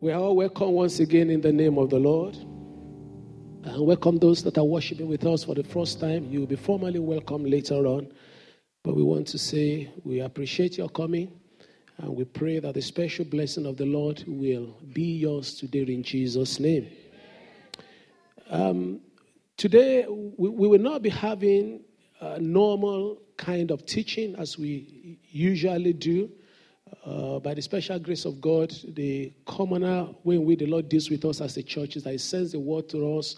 We are all welcome once again in the name of the Lord. And welcome those that are worshiping with us for the first time. You will be formally welcome later on. But we want to say we appreciate your coming and we pray that the special blessing of the Lord will be yours today in Jesus' name. Um, today, we, we will not be having a normal kind of teaching as we usually do. Uh, by the special grace of God, the commoner way in which the Lord deals with us as a church is that He sends the word to us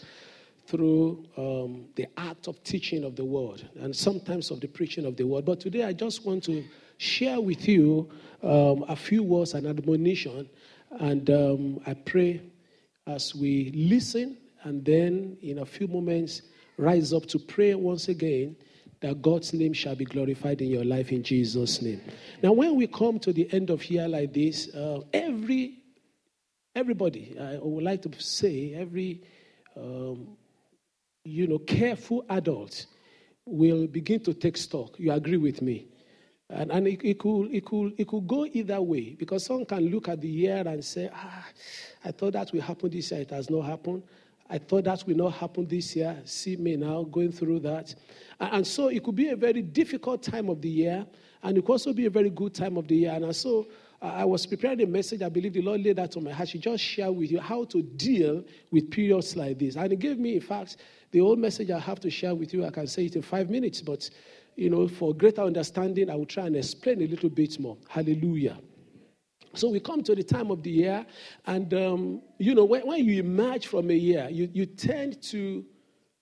through um, the act of teaching of the word and sometimes of the preaching of the word. But today, I just want to share with you um, a few words and admonition. And um, I pray as we listen and then in a few moments rise up to pray once again that God's name shall be glorified in your life in Jesus' name. Now, when we come to the end of year like this, uh, every everybody, I would like to say, every um, you know careful adult will begin to take stock. You agree with me? And, and it, it, could, it, could, it could go either way because someone can look at the year and say, ah, I thought that will happen this year, it has not happened. I thought that will not happen this year. See me now going through that. And so it could be a very difficult time of the year, and it could also be a very good time of the year. And so I was preparing a message. I believe the Lord laid that on my heart. She just share with you how to deal with periods like this. And it gave me, in fact, the whole message I have to share with you. I can say it in five minutes, but you know, for greater understanding, I will try and explain a little bit more. Hallelujah. So we come to the time of the year, and um, you know, when, when, you emerge from a year, you, you tend to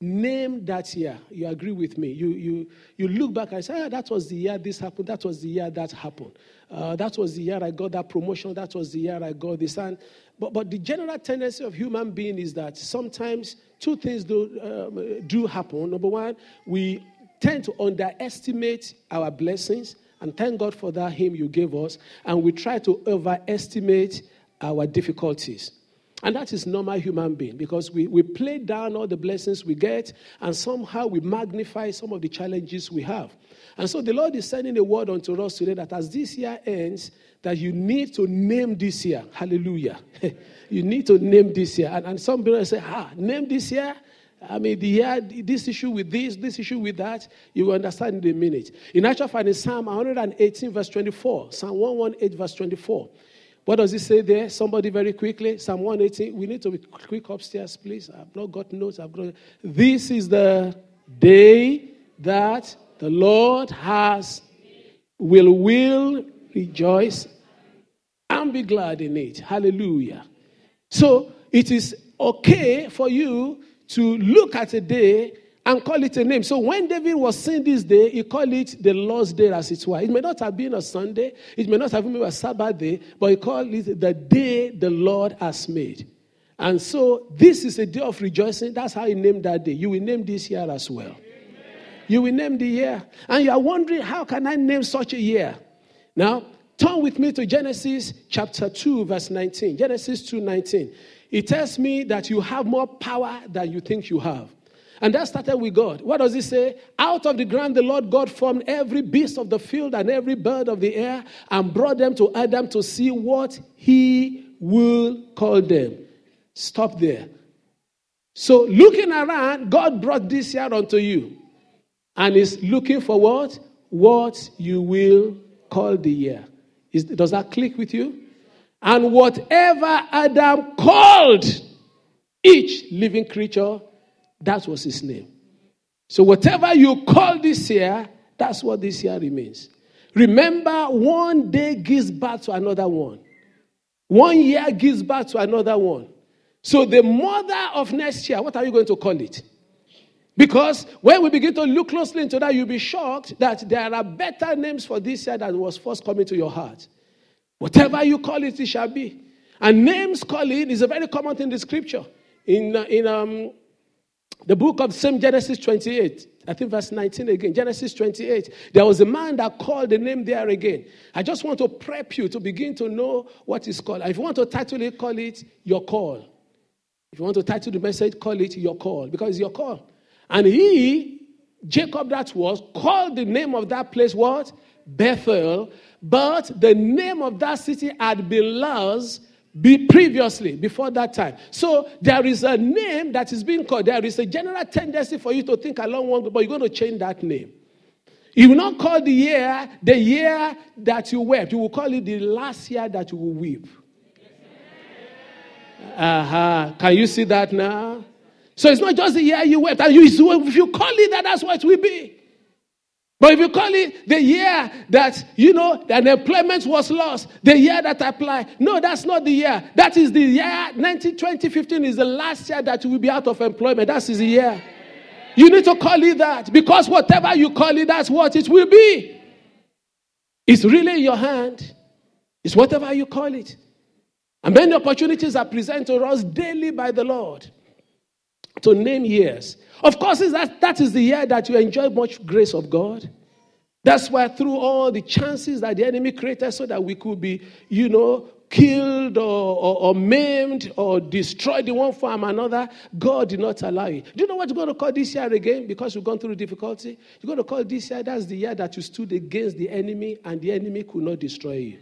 name that year. You agree with me? You, you, you look back and say, ah, that was the year this happened, that was the year that happened. Uh, that was the year I got that promotion, that was the year I got this. And, but, but the general tendency of human being is that sometimes two things do, um, do happen. Number one, we tend to underestimate our blessings and thank God for that hymn you gave us. And we try to overestimate our difficulties. And that is normal human being because we, we play down all the blessings we get and somehow we magnify some of the challenges we have. And so the Lord is sending a word unto us today that as this year ends, that you need to name this year. Hallelujah. you need to name this year. And, and some people say, ah, name this year? I mean, the year, this issue with this, this issue with that, you will understand in a minute. In actual fact, in Psalm 118, verse 24, Psalm 118, verse 24, what does it say there? Somebody very quickly, Psalm 118. We need to be quick upstairs, please. I've not got notes. I've got. This is the day that the Lord has will will rejoice and be glad in it. Hallelujah. So it is okay for you to look at a day and call it a name. So when David was saying this day, he called it the Lord's Day as it were. It may not have been a Sunday, it may not have been a Sabbath day, but he called it the day the Lord has made. And so this is a day of rejoicing. That's how he named that day. You will name this year as well. Amen. You will name the year. And you are wondering, how can I name such a year? Now, turn with me to Genesis chapter 2, verse 19. Genesis 2 19. It tells me that you have more power than you think you have. And that started with God. What does he say? Out of the ground, the Lord God formed every beast of the field and every bird of the air and brought them to Adam to see what he will call them. Stop there. So, looking around, God brought this year unto you and is looking for what? What you will call the year. Is, does that click with you? And whatever Adam called each living creature, that was his name. So, whatever you call this year, that's what this year remains. Remember, one day gives birth to another one, one year gives birth to another one. So, the mother of next year, what are you going to call it? Because when we begin to look closely into that, you'll be shocked that there are better names for this year that was first coming to your heart. Whatever you call it, it shall be. And names calling is a very common thing in the scripture. In, uh, in um, the book of same Genesis 28, I think verse 19 again, Genesis 28, there was a man that called the name there again. I just want to prep you to begin to know what is called. If you want to title it, call it your call. If you want to title the message, call it your call, because it's your call. And he, Jacob that was, called the name of that place what? Bethel, but the name of that city had been Luz be previously, before that time. So there is a name that is being called. There is a general tendency for you to think along one, but you're going to change that name. You will not call the year the year that you wept. You will call it the last year that you will weep. Uh-huh. Can you see that now? So it's not just the year you wept. And you, if you call it that, that's what it will be. But if you call it the year that, you know, that employment was lost, the year that applied, no, that's not the year. That is the year, 19, 2015 is the last year that you will be out of employment. That is the year. You need to call it that because whatever you call it, that's what it will be. It's really in your hand. It's whatever you call it. And many opportunities are presented to us daily by the Lord to name years. Of course, that, that is the year that you enjoy much grace of God. That's why through all the chances that the enemy created so that we could be, you know, killed or, or, or, maimed or destroyed in one form or another, God did not allow it. Do you know what you're going to call this year again? Because you've gone through difficulty. You're going to call this year, that's the year that you stood against the enemy and the enemy could not destroy you.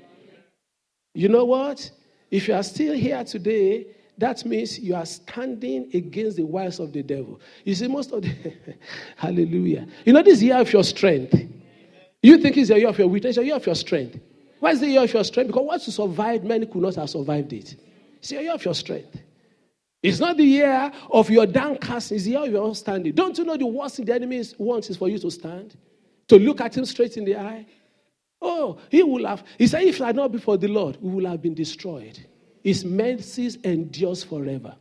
You know what? If you are still here today, that means you are standing against the wiles of the devil. You see, most of the hallelujah. You know, this year of your strength. You think it's a year of your weakness, a year of your strength. Why is the year of your strength? Because once you survived, many could not have survived it. It's a year of your strength. It's not the year of your downcast, it's the year of your standing. Don't you know the worst the enemy wants is for you to stand? To look at him straight in the eye? Oh, he will have. He said, if it had not been for the Lord, we will have been destroyed. His mercies endures forever.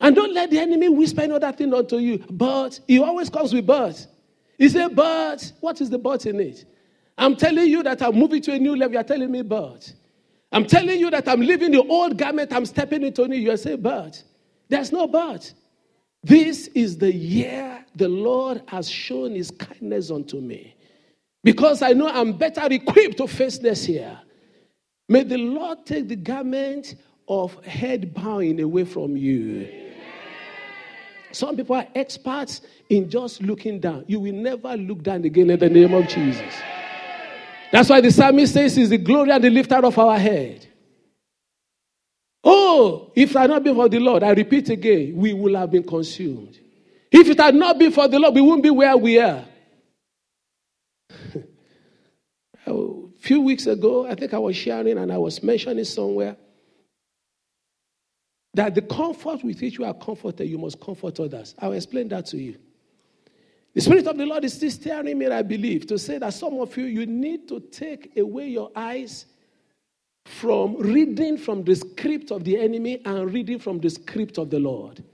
And don't let the enemy whisper another thing unto you. But he always comes with but. He said, but what is the but in it? I'm telling you that I'm moving to a new level. You're telling me but. I'm telling you that I'm leaving the old garment. I'm stepping into new. You're saying but. There's no but. This is the year the Lord has shown his kindness unto me. Because I know I'm better equipped to face this year. May the Lord take the garment of head bowing away from you. Some people are experts in just looking down. You will never look down again in the name of Jesus. That's why the psalmist says, Is the glory and the lifter of our head. Oh, if it had not been for the Lord, I repeat again, we would have been consumed. If it had not been for the Lord, we wouldn't be where we are. a few weeks ago, I think I was sharing and I was mentioning somewhere that the comfort with which you are comforted, you must comfort others. I'll explain that to you. The Spirit of the Lord is still steering me, I believe, to say that some of you, you need to take away your eyes from reading from the script of the enemy and reading from the script of the Lord.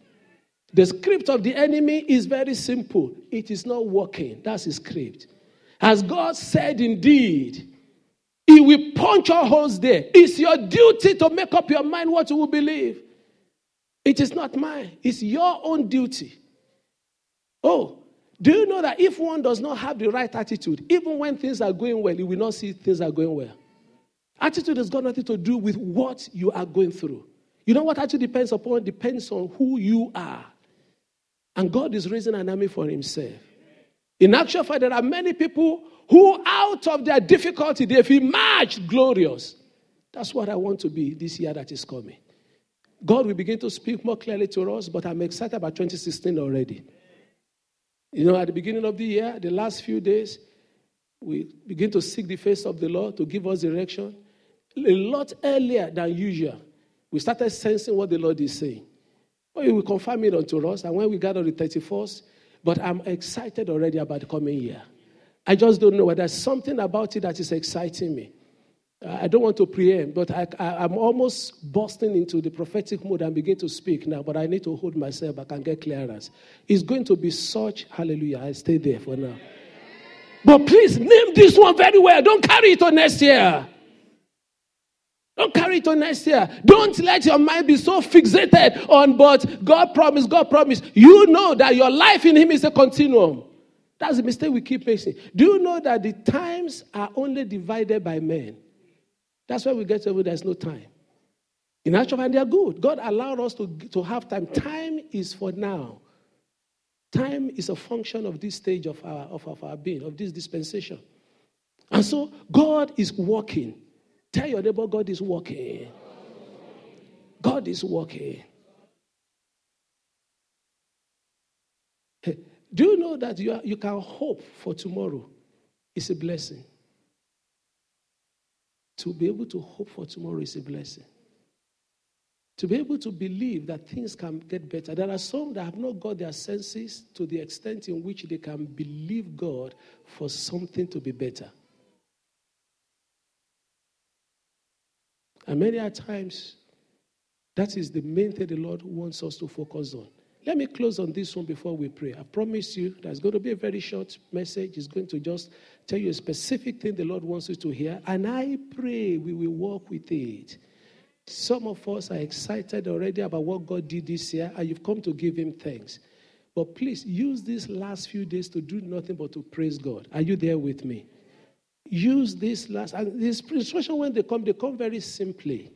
The script of the enemy is very simple. It is not working. That's his script. As God said, indeed, He will punch your holes there. It's your duty to make up your mind what you will believe. It is not mine, it's your own duty. Oh, do you know that if one does not have the right attitude, even when things are going well, you will not see things are going well? Attitude has got nothing to do with what you are going through. You know what attitude depends upon? Depends on who you are. And God is raising an army for himself. In actual fact, there are many people who, out of their difficulty, they've emerged glorious. That's what I want to be this year that is coming. God will begin to speak more clearly to us, but I'm excited about 2016 already. You know, at the beginning of the year, the last few days, we begin to seek the face of the Lord to give us direction. A lot earlier than usual, we started sensing what the Lord is saying. Well, he will confirm it unto us, and when we on the 31st, but I'm excited already about the coming year. I just don't know there's something about it that is exciting me. I don't want to preempt, but I, am almost busting into the prophetic mode and begin to speak now, but I need to hold myself back and get clearance. It's going to be such, hallelujah, I stay there for now. But please name this one very well. Don't carry it on next year. Don't carry it on next year. Don't let your mind be so fixated on, but God promised, God promised. You know that your life in Him is a continuum. That's the mistake we keep making. Do you know that the times are only divided by men? That's why we get to there's no time. In actual fact, they are good. God allowed us to, to have time. Time is for now. Time is a function of this stage of our, of, of our being, of this dispensation. And so God is working. Tell your neighbor, God is working. God is working. Do you know that you, are, you can hope for tomorrow? It's a blessing. To be able to hope for tomorrow is a blessing. To be able to believe that things can get better. There are some that have not got their senses to the extent in which they can believe God for something to be better. And many are times, that is the main thing the Lord wants us to focus on. Let me close on this one before we pray. I promise you there's going to be a very short message. It's going to just tell you a specific thing the Lord wants you to hear. And I pray we will walk with it. Some of us are excited already about what God did this year, and you've come to give Him thanks. But please use these last few days to do nothing but to praise God. Are you there with me? Use this last, and this instruction when they come, they come very simply.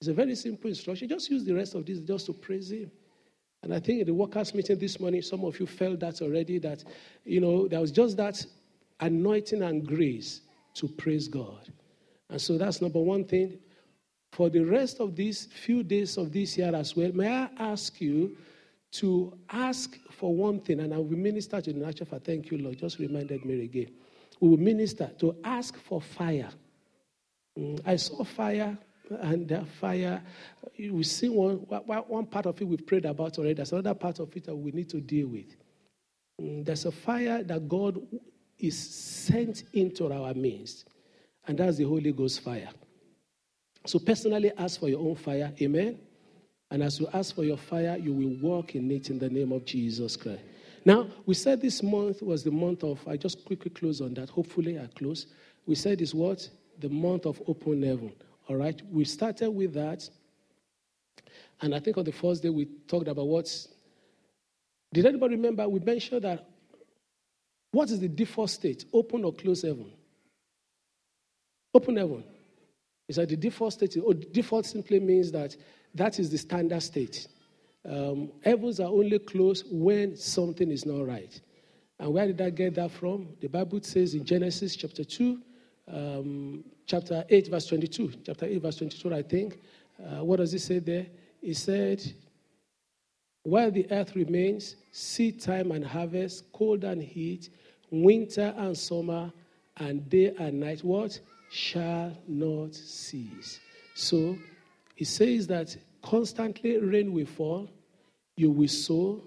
It's a very simple instruction. Just use the rest of this just to praise Him. And I think in the workers' meeting this morning, some of you felt that already that, you know, there was just that anointing and grace to praise God. And so that's number one thing. For the rest of these few days of this year as well, may I ask you to ask for one thing, and I will minister to the natural for thank you, Lord. Just reminded me again. Will minister to ask for fire. Mm, I saw fire and fire, we see one, one part of it we've prayed about already. There's another part of it that we need to deal with. Mm, there's a fire that God is sent into our midst, and that's the Holy Ghost fire. So, personally, ask for your own fire. Amen. And as you ask for your fire, you will walk in it in the name of Jesus Christ. Now, we said this month was the month of, I just quickly close on that. Hopefully, I close. We said it's what? The month of open heaven. All right, we started with that. And I think on the first day we talked about what's. Did anybody remember? We mentioned that what is the default state, open or closed heaven? Open heaven. Is that the default state? Or default simply means that that is the standard state. Um, heavens are only closed when something is not right. And where did I get that from? The Bible says in Genesis chapter 2, um, chapter 8, verse 22. Chapter 8, verse 22, I think. Uh, what does it say there? It said, While the earth remains, seed time and harvest, cold and heat, winter and summer, and day and night, what? Shall not cease. So it says that constantly rain will fall, you will sow,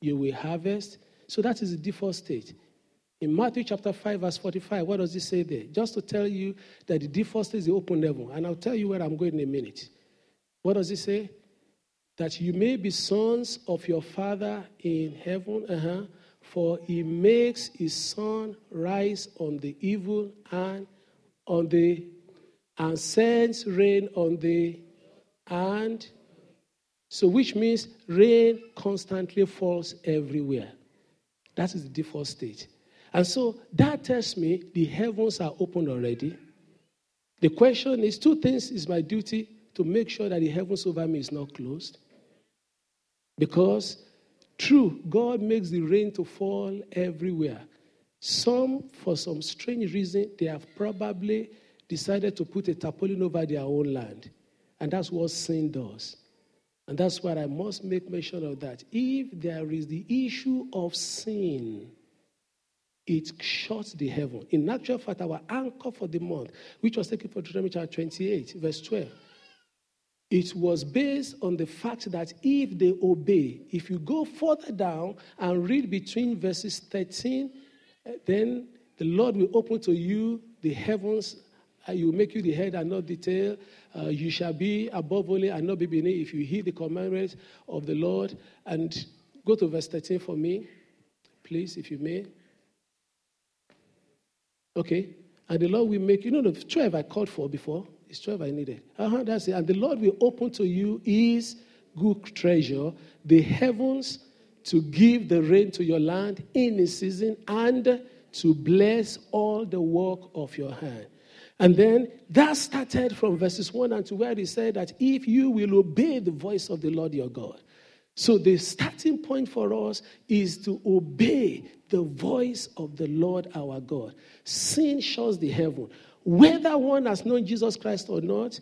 you will harvest. So that is the default state. In Matthew chapter 5, verse 45, what does it say there? Just to tell you that the default is the open level. And I'll tell you where I'm going in a minute. What does it say? That you may be sons of your Father in heaven, uh-huh, for he makes his sun rise on the evil and on the and sends rain on the and so which means rain constantly falls everywhere. That is the default state. And so that tells me the heavens are open already. The question is two things is my duty to make sure that the heavens over me is not closed. Because true, God makes the rain to fall everywhere. Some, for some strange reason, they have probably decided to put a tarpaulin over their own land. And that's what sin does. And that's why I must make mention of that. If there is the issue of sin, it shuts the heaven. In actual fact, our anchor for the month, which was taken from Deuteronomy chapter 28, verse 12, it was based on the fact that if they obey, if you go further down and read between verses 13, eh, then the Lord will open to you the heavens. Uh, he will make you the head and not the tail. Uh, you shall be above only and not be beneath if you heed the commandments of the Lord. And go to verse 13 for me, please, if you may. Okay? And the Lord will make, you know, the 12 I called for before, it's 12 I needed. Uh-huh, that's it. And the Lord will open to you his good treasure, the heavens to give the rain to your land in the season and to bless all the work of your hand. And then that started from verses 1 and 2, where he said that if you will obey the voice of the Lord your God, so the starting point for us is to obey the voice of the Lord our God. Sin shuts the heaven. Whether one has known Jesus Christ or not,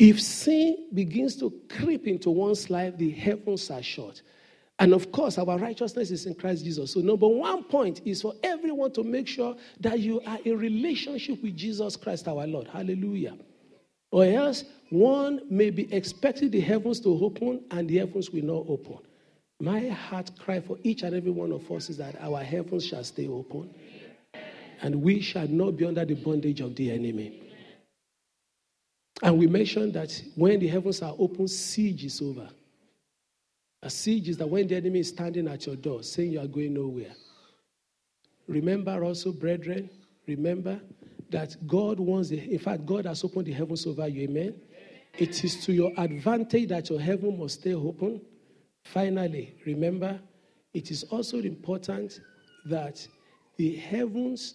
If sin begins to creep into one's life, the heavens are shut. And of course, our righteousness is in Christ Jesus. So, number one point is for everyone to make sure that you are in relationship with Jesus Christ our Lord. Hallelujah. Or else, one may be expecting the heavens to open and the heavens will not open. My heart cry for each and every one of us is that our heavens shall stay open and we shall not be under the bondage of the enemy. And we mentioned that when the heavens are open, siege is over. A siege is that when the enemy is standing at your door saying you are going nowhere. Remember also, brethren, remember that God wants, the, in fact, God has opened the heavens over you. Amen. It is to your advantage that your heaven must stay open. Finally, remember, it is also important that the heavens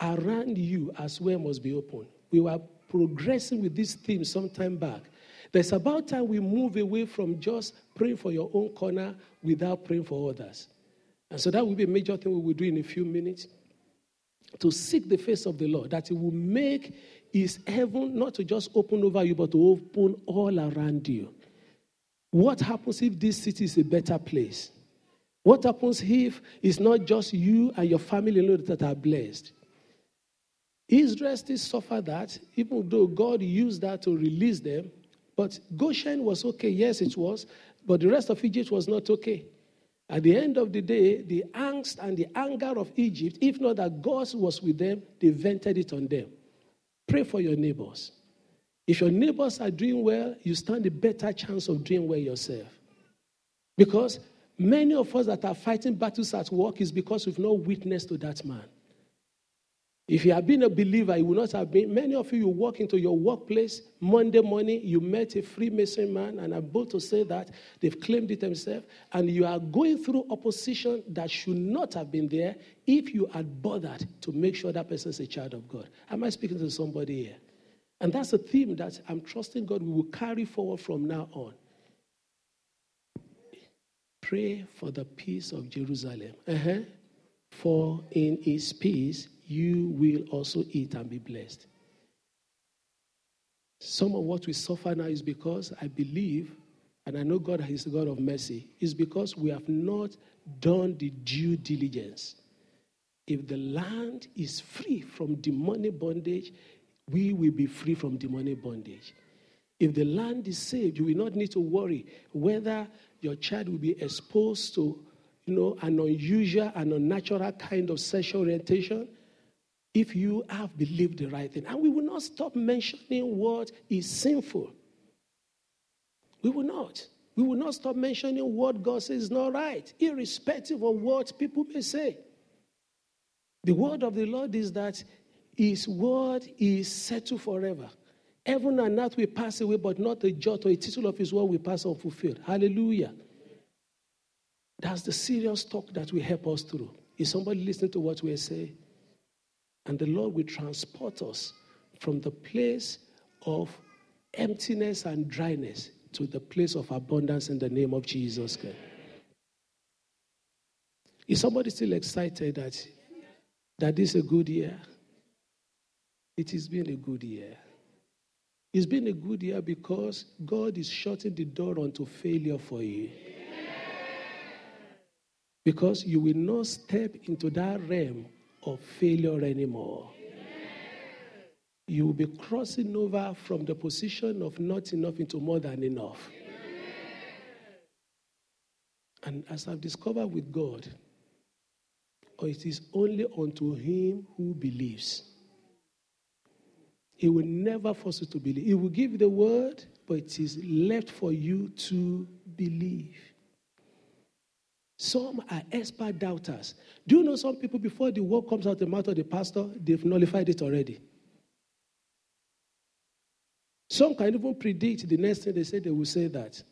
around you as well must be open. We were progressing with this theme some time back. There's about time we move away from just praying for your own corner without praying for others. And so that will be a major thing we will do in a few minutes. To seek the face of the Lord, that He will make His heaven not to just open over you, but to open all around you. What happens if this city is a better place? What happens if it's not just you and your family that are blessed? Israel still suffered that, even though God used that to release them. But Goshen was okay, yes, it was, but the rest of Egypt was not okay. At the end of the day, the angst and the anger of Egypt, if not that God was with them, they vented it on them. Pray for your neighbors. If your neighbors are doing well, you stand a better chance of doing well yourself. Because many of us that are fighting battles at work is because we've not witnessed to that man. If you have been a believer, you would not have been. Many of you, you walk into your workplace Monday morning, you met a Freemason man, and I'm bold to say that they've claimed it themselves, and you are going through opposition that should not have been there if you had bothered to make sure that person is a child of God. Am I speaking to somebody here? And that's a theme that I'm trusting God we will carry forward from now on. Pray for the peace of Jerusalem. Uh-huh. For in his peace you will also eat and be blessed. Some of what we suffer now is because I believe, and I know God is a God of mercy, is because we have not done the due diligence. If the land is free from demonic bondage, we will be free from demonic bondage. If the land is saved, you will not need to worry whether your child will be exposed to you know, an unusual and unnatural kind of sexual orientation if you have believed the right thing. And we will not stop mentioning what is sinful. We will not. We will not stop mentioning what God says is not right, irrespective of what people may say. The word of the Lord is that His word is settled forever. Heaven and earth will pass away, but not a jot or a tittle of His word will pass unfulfilled. Hallelujah. That's the serious talk that will help us through. Is somebody listening to what we're saying? And the Lord will transport us from the place of emptiness and dryness to the place of abundance in the name of Jesus Christ. Is somebody still excited that, that this is a good year? It has been a good year. It's been a good year because God is shutting the door onto failure for you. Because you will not step into that realm of failure anymore. You will be crossing over from the position of not enough into more than enough. And as I've discovered with God, it is only unto him who believes. He will never force you to believe. He will give the word, but it is left for you to believe. Some are expert doubters. Do you know some people, before the word comes out the mouth of the pastor, they've nullified it already? Some can even predict the next thing they say they will say that.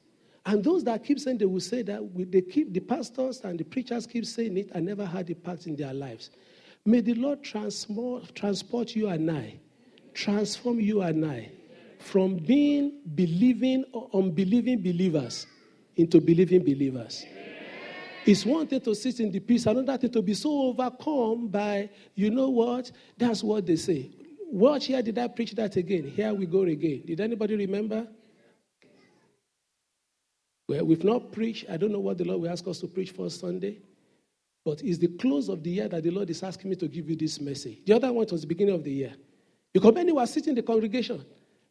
And those that keep saying they will say that, they keep the pastors and the preachers keep saying it and never had impact in their lives. May the Lord transport, transport you and I, transform you and I from being believing or unbelieving believers into believing believers. It's one thing to sit in the peace, another thing to be so overcome by, you know what? That's what they say. what year did I preach that again? Here we go again. Did anybody remember? Well, we've not preached. I don't know what the Lord will ask us to preach for Sunday, but it's the close of the year that the Lord is asking me to give you this message. The other one was the beginning of the year. Because many were sitting in the congregation.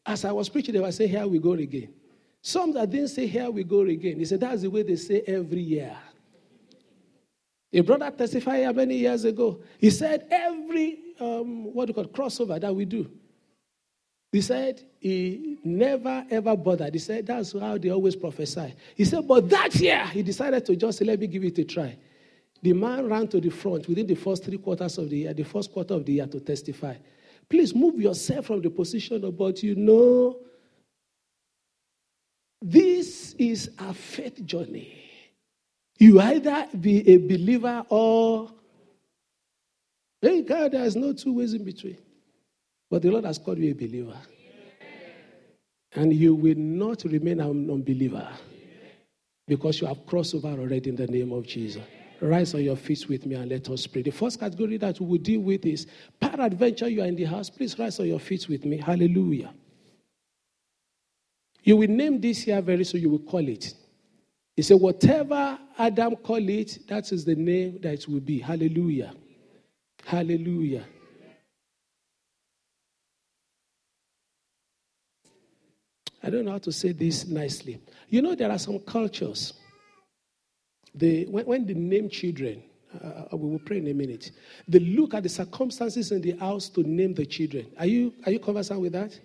As I was preaching, they were saying, Here we go again. Some that didn't say, Here we go again. He said, That's the way they say every year. A brother testified here many years ago. He said, Every, um, what do you call it, crossover that we do, he said he never ever bothered. He said that's how they always prophesy. He said, but that year he decided to just let me give it a try. The man ran to the front within the first three quarters of the year, the first quarter of the year to testify. Please move yourself from the position of, but you know, this is a faith journey. You either be a believer or hey, God, there's no two ways in between. But the Lord has called you a believer. And you will not remain an unbeliever because you have crossed over already in the name of Jesus. Rise on your feet with me and let us pray. The first category that we will deal with is peradventure you are in the house. Please rise on your feet with me. Hallelujah. You will name this year very soon, you will call it. He said, Whatever Adam call it, that is the name that it will be. Hallelujah. Hallelujah. I don't know how to say this nicely. You know, there are some cultures. They, when, when they name children, uh, we will pray in a minute. They look at the circumstances in the house to name the children. Are you, are you conversant with that?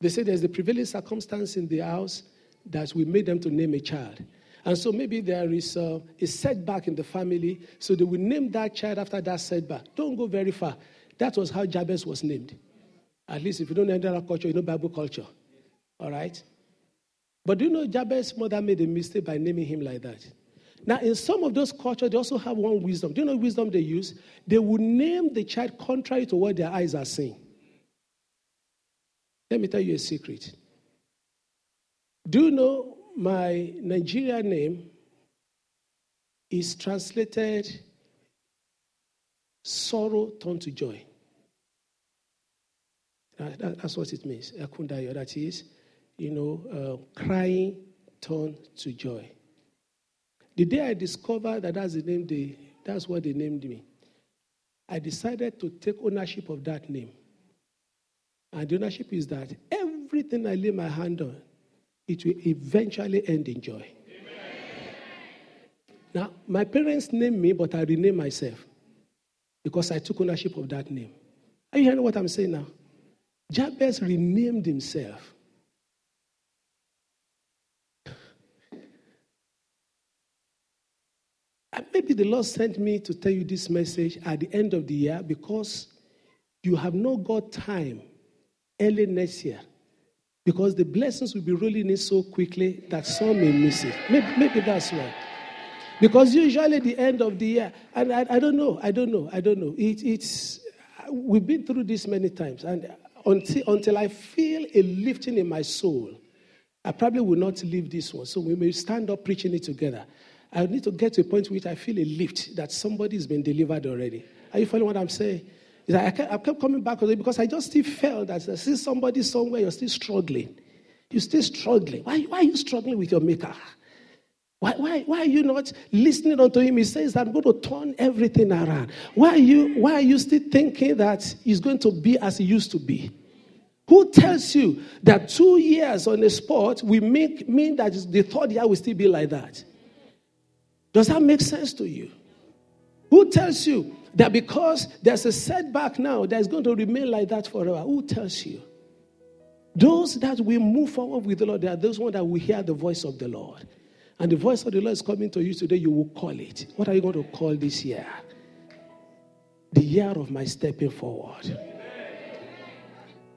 They say there's the prevailing circumstance in the house that we made them to name a child. And so maybe there is a, a setback in the family, so they will name that child after that setback. Don't go very far. That was how Jabez was named. At least if you don't know that culture, you know Bible culture. All right? But do you know Jabez's mother made a mistake by naming him like that? Now, in some of those cultures, they also have one wisdom. Do you know wisdom they use? They will name the child contrary to what their eyes are seeing. Let me tell you a secret. Do you know my Nigerian name is translated sorrow turned to joy? That's what it means. Ekundayo, that is you know, uh, crying turned to joy. The day I discovered that that's the name they, that's what they named me, I decided to take ownership of that name. And the ownership is that everything I lay my hand on, it will eventually end in joy. Amen. Now, my parents named me, but I renamed myself because I took ownership of that name. Are you hearing what I'm saying now? Jabez renamed himself. maybe the Lord sent me to tell you this message at the end of the year because you have not got time early next year because the blessings will be rolling in so quickly that some may miss it. Maybe, maybe that's why. Because usually the end of the year, and I, I don't know, I don't know, I don't know. It, it's we've been through this many times, and until until I feel a lifting in my soul, I probably will not leave this one. So we may stand up preaching it together. I need to get to a point which I feel a lift that somebody's been delivered already. Are you following what I'm saying? I kept, I kept coming back because I just still felt that I see somebody somewhere, you're still struggling. You're still struggling. Why, why are you struggling with your maker? Why, why, why are you not listening unto him? He says, I'm going to turn everything around. Why are you, why are you still thinking that he's going to be as he used to be? Who tells you that two years on a spot will make, mean that the third year will still be like that? Does that make sense to you? Who tells you that because there's a setback now that's going to remain like that forever? Who tells you? Those that will move forward with the Lord, they are those ones that will hear the voice of the Lord. And the voice of the Lord is coming to you today, you will call it. What are you going to call this year? The year of my stepping forward.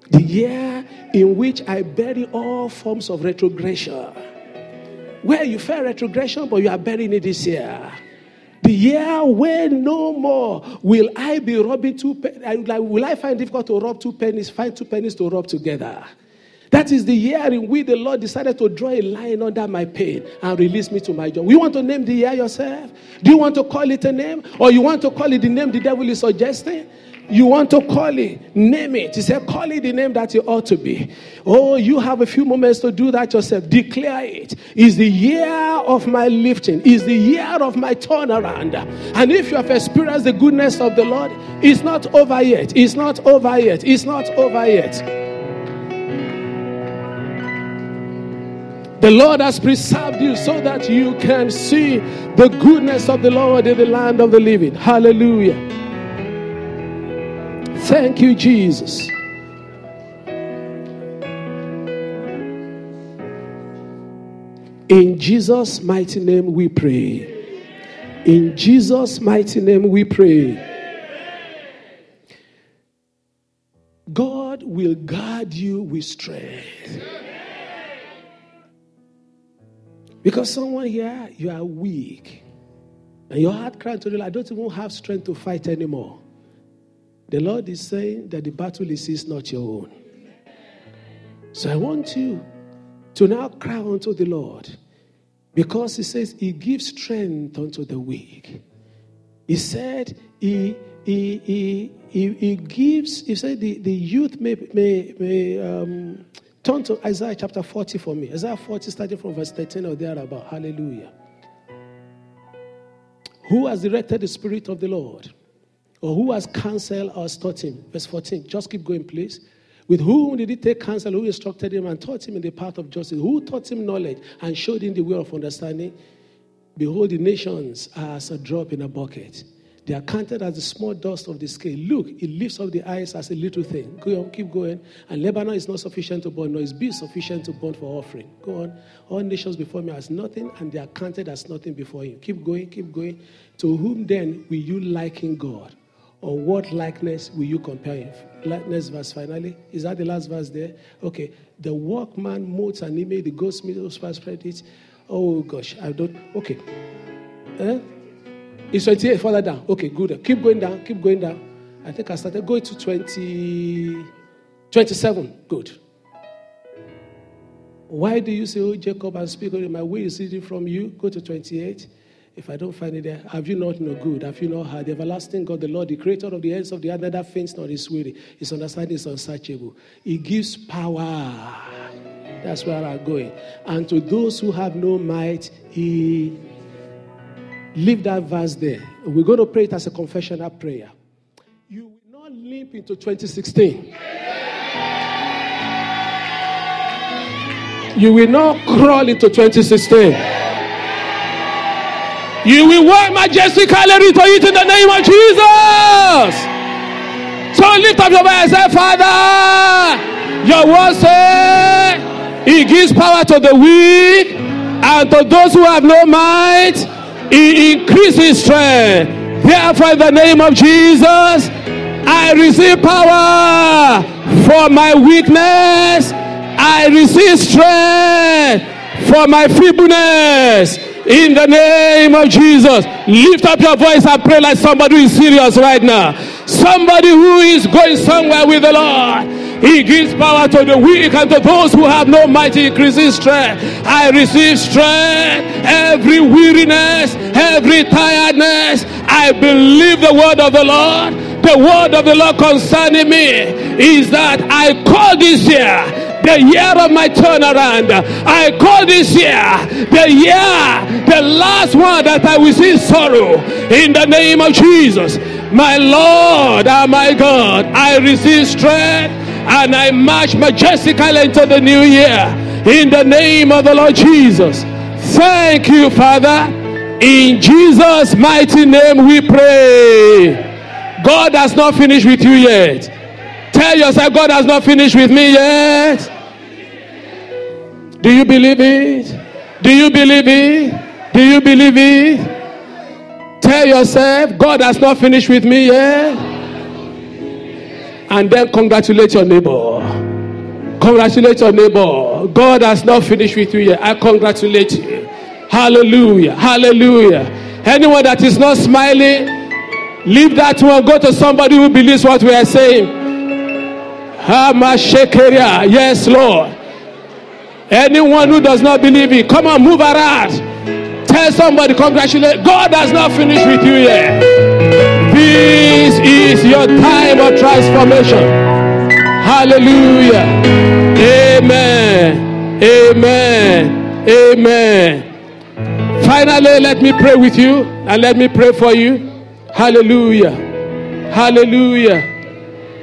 The year in which I bury all forms of retrogression where you felt retrogression, but you are burying it this year. The year where no more will I be robbing two pennies. Will I find difficult to rob two pennies, find two pennies to rob together? That is the year in which the Lord decided to draw a line under my pain and release me to my job. You want to name the year yourself? Do you want to call it a name? Or you want to call it the name the devil is suggesting? you want to call it, name it. He said, call it the name that you ought to be. Oh, you have a few moments to do that yourself. Declare it. Is the year of my lifting, is the year of my turnaround. And if you have experienced the goodness of the Lord, it's not over yet. It's not over yet. It's not over yet. The Lord has preserved you so that you can see the goodness of the Lord in the land of the living. Hallelujah. Thank you, Jesus. In Jesus' mighty name we pray. In Jesus' mighty name we pray. God will guard you with strength. Because someone here, you are weak. And your heart crying to the Lord, I don't even have strength to fight anymore. The Lord is saying that the battle is not your own. So I want you to now cry unto the Lord. Because he says he gives strength unto the weak. He said he he, he, he, he gives, he said the, the youth may, may, may um, Turn to Isaiah chapter 40 for me. Isaiah 40, starting from verse 13 or thereabout. Hallelujah. Who has directed the Spirit of the Lord? Or who has counseled or taught him? Verse 14. Just keep going, please. With whom did he take counsel? Who instructed him and taught him in the path of justice? Who taught him knowledge and showed him the way of understanding? Behold, the nations are as a drop in a bucket they are counted as the small dust of the scale. Look, it lifts up the eyes as a little thing. Go on, keep going. And Lebanon is not sufficient to burn, nor is beast sufficient to burn for offering. Go on. All nations before me as nothing, and they are counted as nothing before you. Keep going, keep going. To whom then will you liken God? Or what likeness will you compare him? Likeness verse finally. Is that the last verse there? Okay. The workman molds an image, the goldsmith spread it. Oh gosh, I don't. Okay. Eh? It's 28 further down. Okay, good. Keep going down. Keep going down. I think I started going to 20, 27. Good. Why do you say, Oh, Jacob, I speak only my way is hidden from you? Go to 28. If I don't find it there, have you not no good? Have you not heard? The everlasting God, the Lord, the creator of the ends of the earth, neither faints nor is weary. His understanding is unsearchable. He gives power. That's where I'm going. And to those who have no might, He Leave that verse there. We're going to pray it as a confessional prayer. You will not limp into 2016. You will not crawl into 2016. You will walk majestically into it in the name of Jesus. So lift up your voice and say, Father, your word says He gives power to the weak and to those who have no might. He increases strength. Therefore, in the name of Jesus, I receive power for my weakness. I receive strength for my feebleness. In the name of Jesus, lift up your voice and pray like somebody who is serious right now. Somebody who is going somewhere with the Lord. He gives power to the weak and to those who have no might. He increases strength. I receive strength. Every weariness, every tiredness. I believe the word of the Lord. The word of the Lord concerning me is that I call this year the year of my turnaround. I call this year the year, the last one that I will see sorrow in the name of Jesus. My Lord and my God, I receive strength and I march majestically into the new year in the name of the Lord Jesus. Thank you, Father. In Jesus' mighty name we pray. God has not finished with you yet. Tell yourself, God has not finished with me yet. Do you believe it? Do you believe it? Do you believe it? Tell yourself, God has not finished with me yet and then congratulate your neighbor. Congratulate your neighbor. God has not finished with you yet. I congratulate you. Hallelujah. Hallelujah. Anyone that is not smiling, leave that one. Go to somebody who believes what we are saying. Yes, Lord. Anyone who does not believe it, come on, move around. Tell somebody, congratulate. God has not finished with you yet. This is your time of transformation. Hallelujah. Amen. Amen. Amen. Finally, let me pray with you and let me pray for you. Hallelujah. Hallelujah.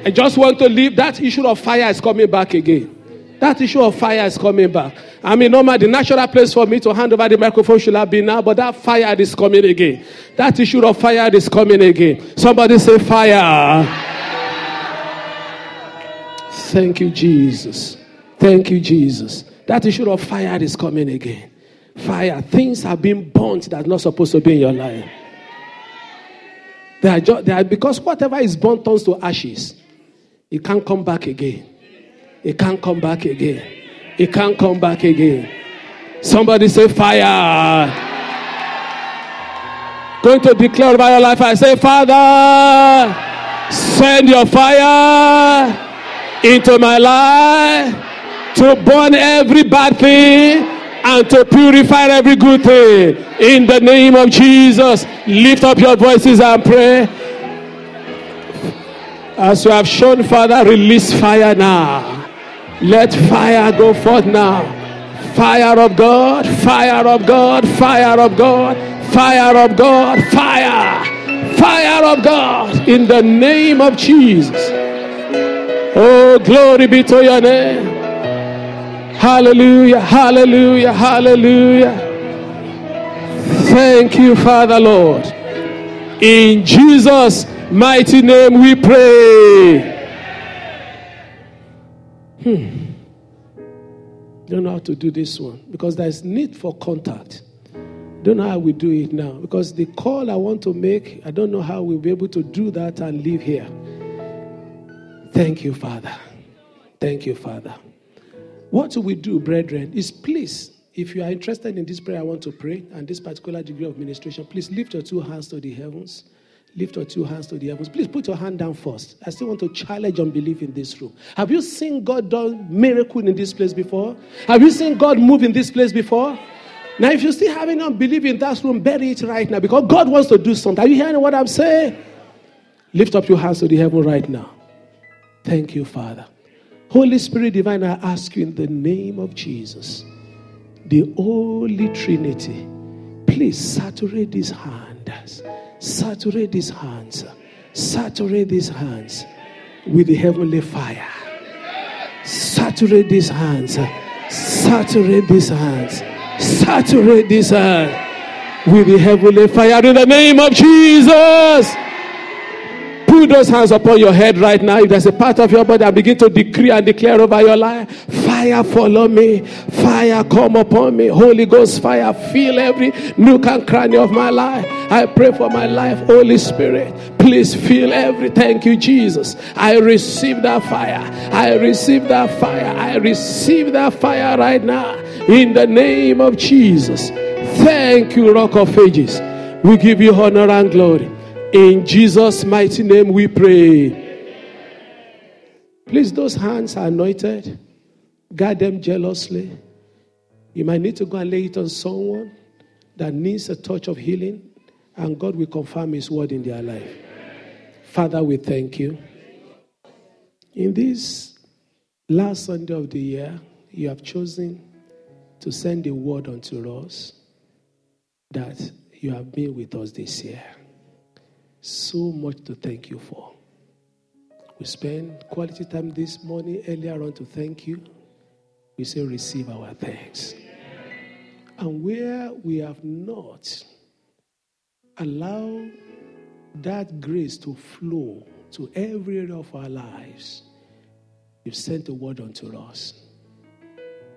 I just want to leave that issue of fire is coming back again. That issue of fire is coming back. I mean, normal, the natural place for me to hand over the microphone should have been now, but that fire is coming again. That issue of fire is coming again. Somebody say fire. Thank you, Jesus. Thank you, Jesus. That issue of fire is coming again. Fire. Things have been burnt that are not supposed to be in your life. They are, just, they are because whatever is burnt turns to ashes. It can't come back again. It can't come back again. It can't come back again. Somebody say fire. Going to declare about your life. I say, Father, send your fire into my life to burn every bad thing and to purify every good thing. In the name of Jesus, lift up your voices and pray. As you have shown, Father, release fire now. Let fire go forth now. Fire of God, fire of God, fire of God, fire of God, fire, fire of God in the name of Jesus. Oh, glory be to your name. Hallelujah, hallelujah, hallelujah. Thank you, Father Lord. In Jesus' mighty name we pray. Hmm. Don't know how to do this one because there's need for contact. Don't know how we do it now because the call I want to make, I don't know how we'll be able to do that and live here. Thank you, Father. Thank you, Father. What do we do, brethren? Is please, if you are interested in this prayer, I want to pray, and this particular degree of ministration, please lift your two hands to the heavens. Lift your two hands to the heavens. Please put your hand down first. I still want to challenge unbelief in this room. Have you seen God do miracle in this place before? Have you seen God move in this place before? Now, if you still have any unbelief in that room, bury it right now because God wants to do something. Are you hearing what I'm saying? Lift up your hands to the heaven right now. Thank you, Father. Holy Spirit divine, I ask you in the name of Jesus, the Holy Trinity, please saturate these hands Saturate these hands. Saturate these hands with the heavenly fire. Saturate these hands. Saturate these hands. Saturate these hands with the heavenly fire in the name of Jesus. Put those hands upon your head right now. If there's a part of your body, I begin to decree and declare over your life. Fire follow me. Fire come upon me. Holy Ghost fire fill every nook and cranny of my life. I pray for my life, Holy Spirit. Please fill every. Thank you, Jesus. I receive that fire. I receive that fire. I receive that fire right now. In the name of Jesus. Thank you, Rock of Ages. We give you honor and glory. In Jesus' mighty name we pray. Please, those hands are anointed. Guard them jealously. You might need to go and lay it on someone that needs a touch of healing, and God will confirm His word in their life. Father, we thank you. In this last Sunday of the year, you have chosen to send a word unto us that you have been with us this year so much to thank you for. We spend quality time this morning earlier on to thank you. We say, receive our thanks. And where we have not allowed that grace to flow to every area of our lives, you've sent a word unto us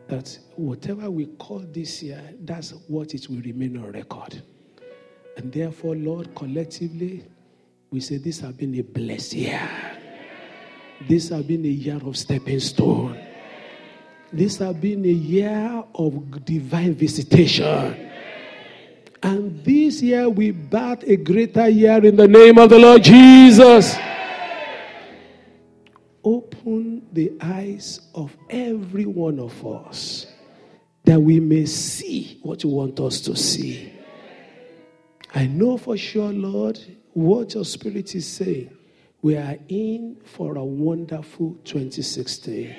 that whatever we call this year, that's what it will remain on record. And therefore, Lord, collectively, we say this has been a blessed year. This has been a year of stepping stone. This has been a year of divine visitation. And this year we bat a greater year in the name of the Lord Jesus. Open the eyes of every one of us that we may see what you want us to see I know for sure, Lord, what your spirit is saying. We are in for a wonderful 2016.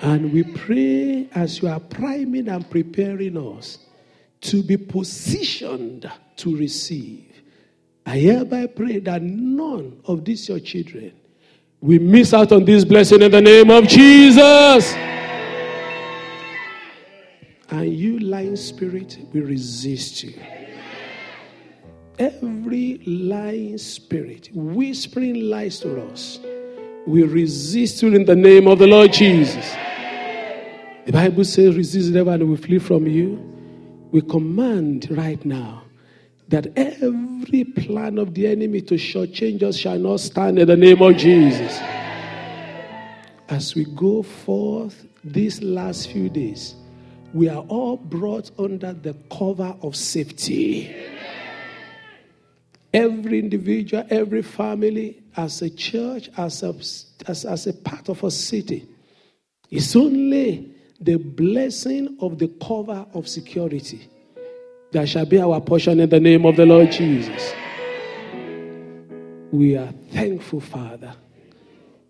And we pray as you are priming and preparing us to be positioned to receive. I hereby pray that none of these your children will miss out on this blessing in the name of Jesus. And you, lying spirit, we resist you. Every lying spirit whispering lies to us, we resist you in the name of the Lord Jesus. The Bible says, resist the devil and we flee from you. We command right now that every plan of the enemy to shortchange us shall not stand in the name of Jesus. As we go forth these last few days, we are all brought under the cover of safety. Every individual, every family, as a church, as a, as, as a part of a city, it's only the blessing of the cover of security that shall be our portion in the name of the Lord Jesus. We are thankful, Father,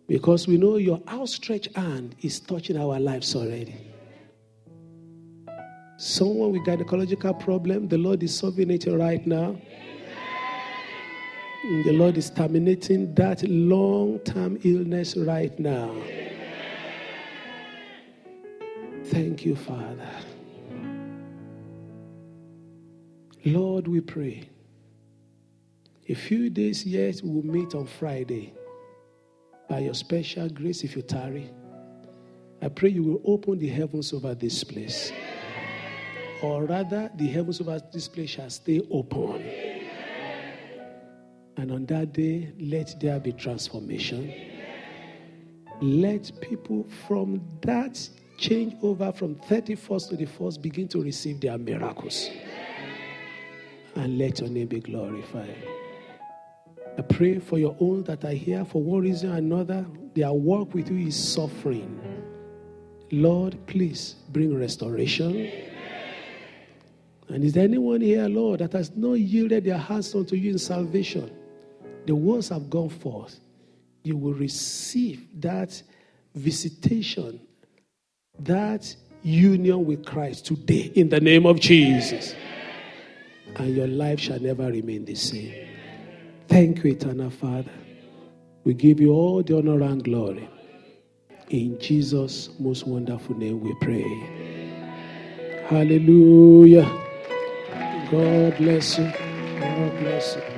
because we know your outstretched hand is touching our lives already. Someone with gynecological problem, the Lord is solving it right now. The Lord is terminating that long term illness right now. Thank you, Father. Lord, we pray. A few days yet, we'll meet on Friday. By your special grace, if you tarry, I pray you will open the heavens over this place or rather, the heavens over this place shall stay open. And on that day, let there be transformation. Let people from that change over from 31st to the 1st begin to receive their miracles. And let your name be glorified. I pray for your own that are here for one reason or another. Their work with you is suffering. Lord, please bring restoration and is there anyone here, Lord, that has not yielded their hearts unto you in salvation? The words have gone forth. You will receive that visitation, that union with Christ today in the name of Jesus. And your life shall never remain the same. Thank you, eternal Father. We give you all the honor and glory. In Jesus' most wonderful name we pray. Hallelujah. God bless you. God bless you.